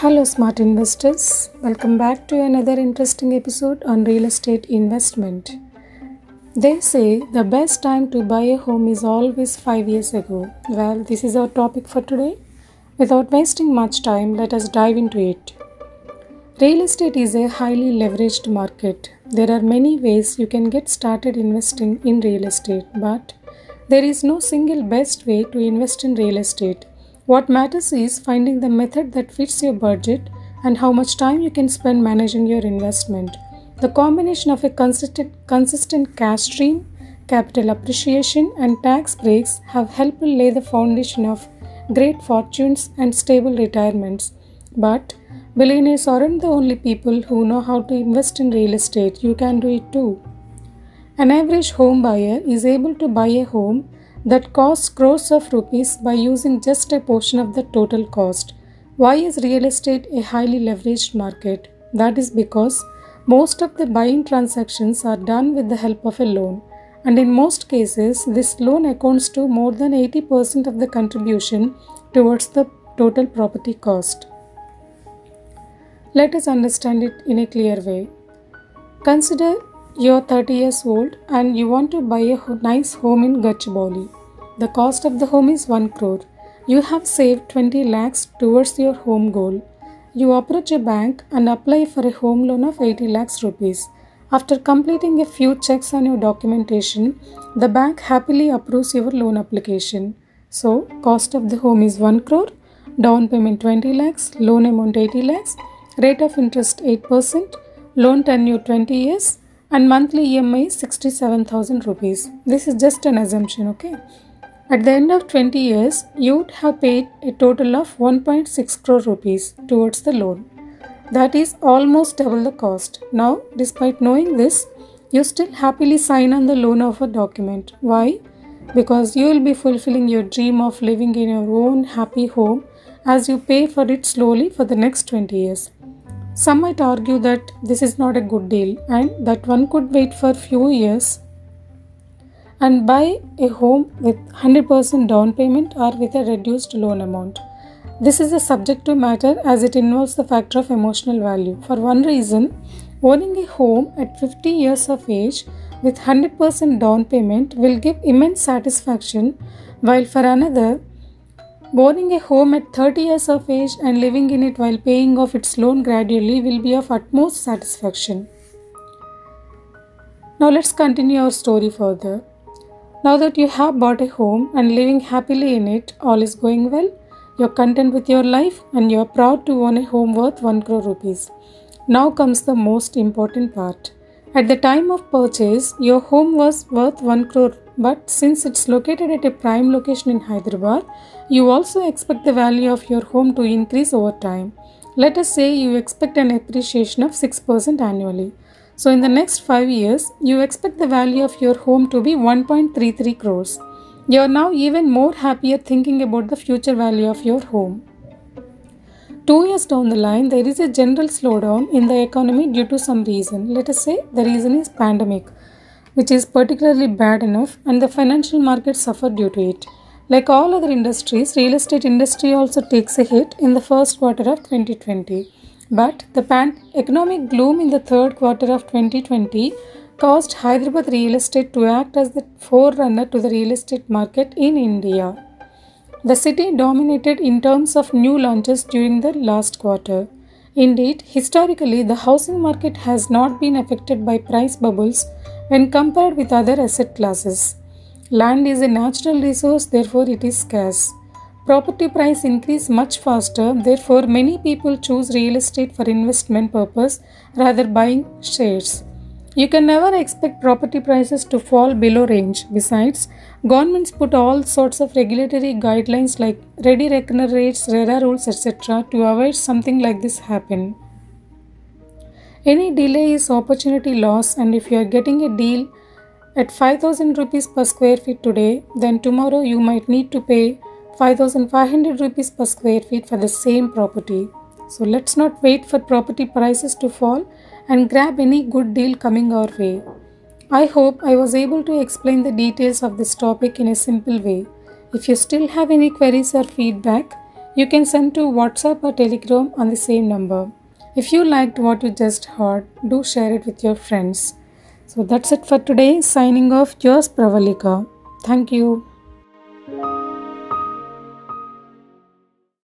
Hello, smart investors. Welcome back to another interesting episode on real estate investment. They say the best time to buy a home is always five years ago. Well, this is our topic for today. Without wasting much time, let us dive into it. Real estate is a highly leveraged market. There are many ways you can get started investing in real estate, but there is no single best way to invest in real estate. What matters is finding the method that fits your budget and how much time you can spend managing your investment. The combination of a consistent, consistent cash stream, capital appreciation, and tax breaks have helped lay the foundation of great fortunes and stable retirements. But billionaires aren't the only people who know how to invest in real estate, you can do it too. An average home buyer is able to buy a home that costs crores of rupees by using just a portion of the total cost. Why is real estate a highly leveraged market? That is because most of the buying transactions are done with the help of a loan, and in most cases, this loan accounts to more than 80% of the contribution towards the total property cost. Let us understand it in a clear way. Consider you're 30 years old and you want to buy a nice home in Gachibowli. The cost of the home is 1 crore. You have saved 20 lakhs towards your home goal. You approach a bank and apply for a home loan of 80 lakhs rupees. After completing a few checks on your documentation, the bank happily approves your loan application. So, cost of the home is 1 crore, down payment 20 lakhs, loan amount 80 lakhs, rate of interest 8%, loan tenure 20 years, and monthly EMI is 67,000 rupees. This is just an assumption, okay? At the end of 20 years, you would have paid a total of 1.6 crore rupees towards the loan. That is almost double the cost. Now, despite knowing this, you still happily sign on the loan offer document. Why? Because you will be fulfilling your dream of living in your own happy home as you pay for it slowly for the next 20 years. Some might argue that this is not a good deal and that one could wait for few years and buy a home with 100% down payment or with a reduced loan amount. This is a subjective matter as it involves the factor of emotional value. For one reason, owning a home at 50 years of age with 100% down payment will give immense satisfaction, while for another, owning a home at 30 years of age and living in it while paying off its loan gradually will be of utmost satisfaction. Now let's continue our story further. Now that you have bought a home and living happily in it, all is going well. You're content with your life and you're proud to own a home worth 1 crore rupees. Now comes the most important part. At the time of purchase, your home was worth 1 crore, but since it's located at a prime location in Hyderabad, you also expect the value of your home to increase over time. Let us say you expect an appreciation of 6% annually. So, in the next 5 years, you expect the value of your home to be 1.33 crores. You are now even more happier thinking about the future value of your home. Two years down the line, there is a general slowdown in the economy due to some reason. Let us say the reason is pandemic, which is particularly bad enough, and the financial markets suffer due to it. Like all other industries, real estate industry also takes a hit in the first quarter of 2020. But the pan- economic gloom in the third quarter of 2020 caused Hyderabad real estate to act as the forerunner to the real estate market in India. The city dominated in terms of new launches during the last quarter. Indeed, historically, the housing market has not been affected by price bubbles when compared with other asset classes. Land is a natural resource, therefore, it is scarce. Property price increase much faster, therefore, many people choose real estate for investment purpose rather buying shares. You can never expect property prices to fall below range. Besides, governments put all sorts of regulatory guidelines like ready reckoner rates, RERA rules, etc. to avoid something like this happen. Any delay is opportunity loss, and if you are getting a deal at 5000 rupees per square feet today, then tomorrow you might need to pay 5500 rupees per square feet for the same property. So let's not wait for property prices to fall and grab any good deal coming our way. I hope I was able to explain the details of this topic in a simple way. If you still have any queries or feedback, You can send to WhatsApp or Telegram on the same number. If you liked what you just heard, do share it with your friends. So that's it for today. Signing off, yours Pravalika. Thank you.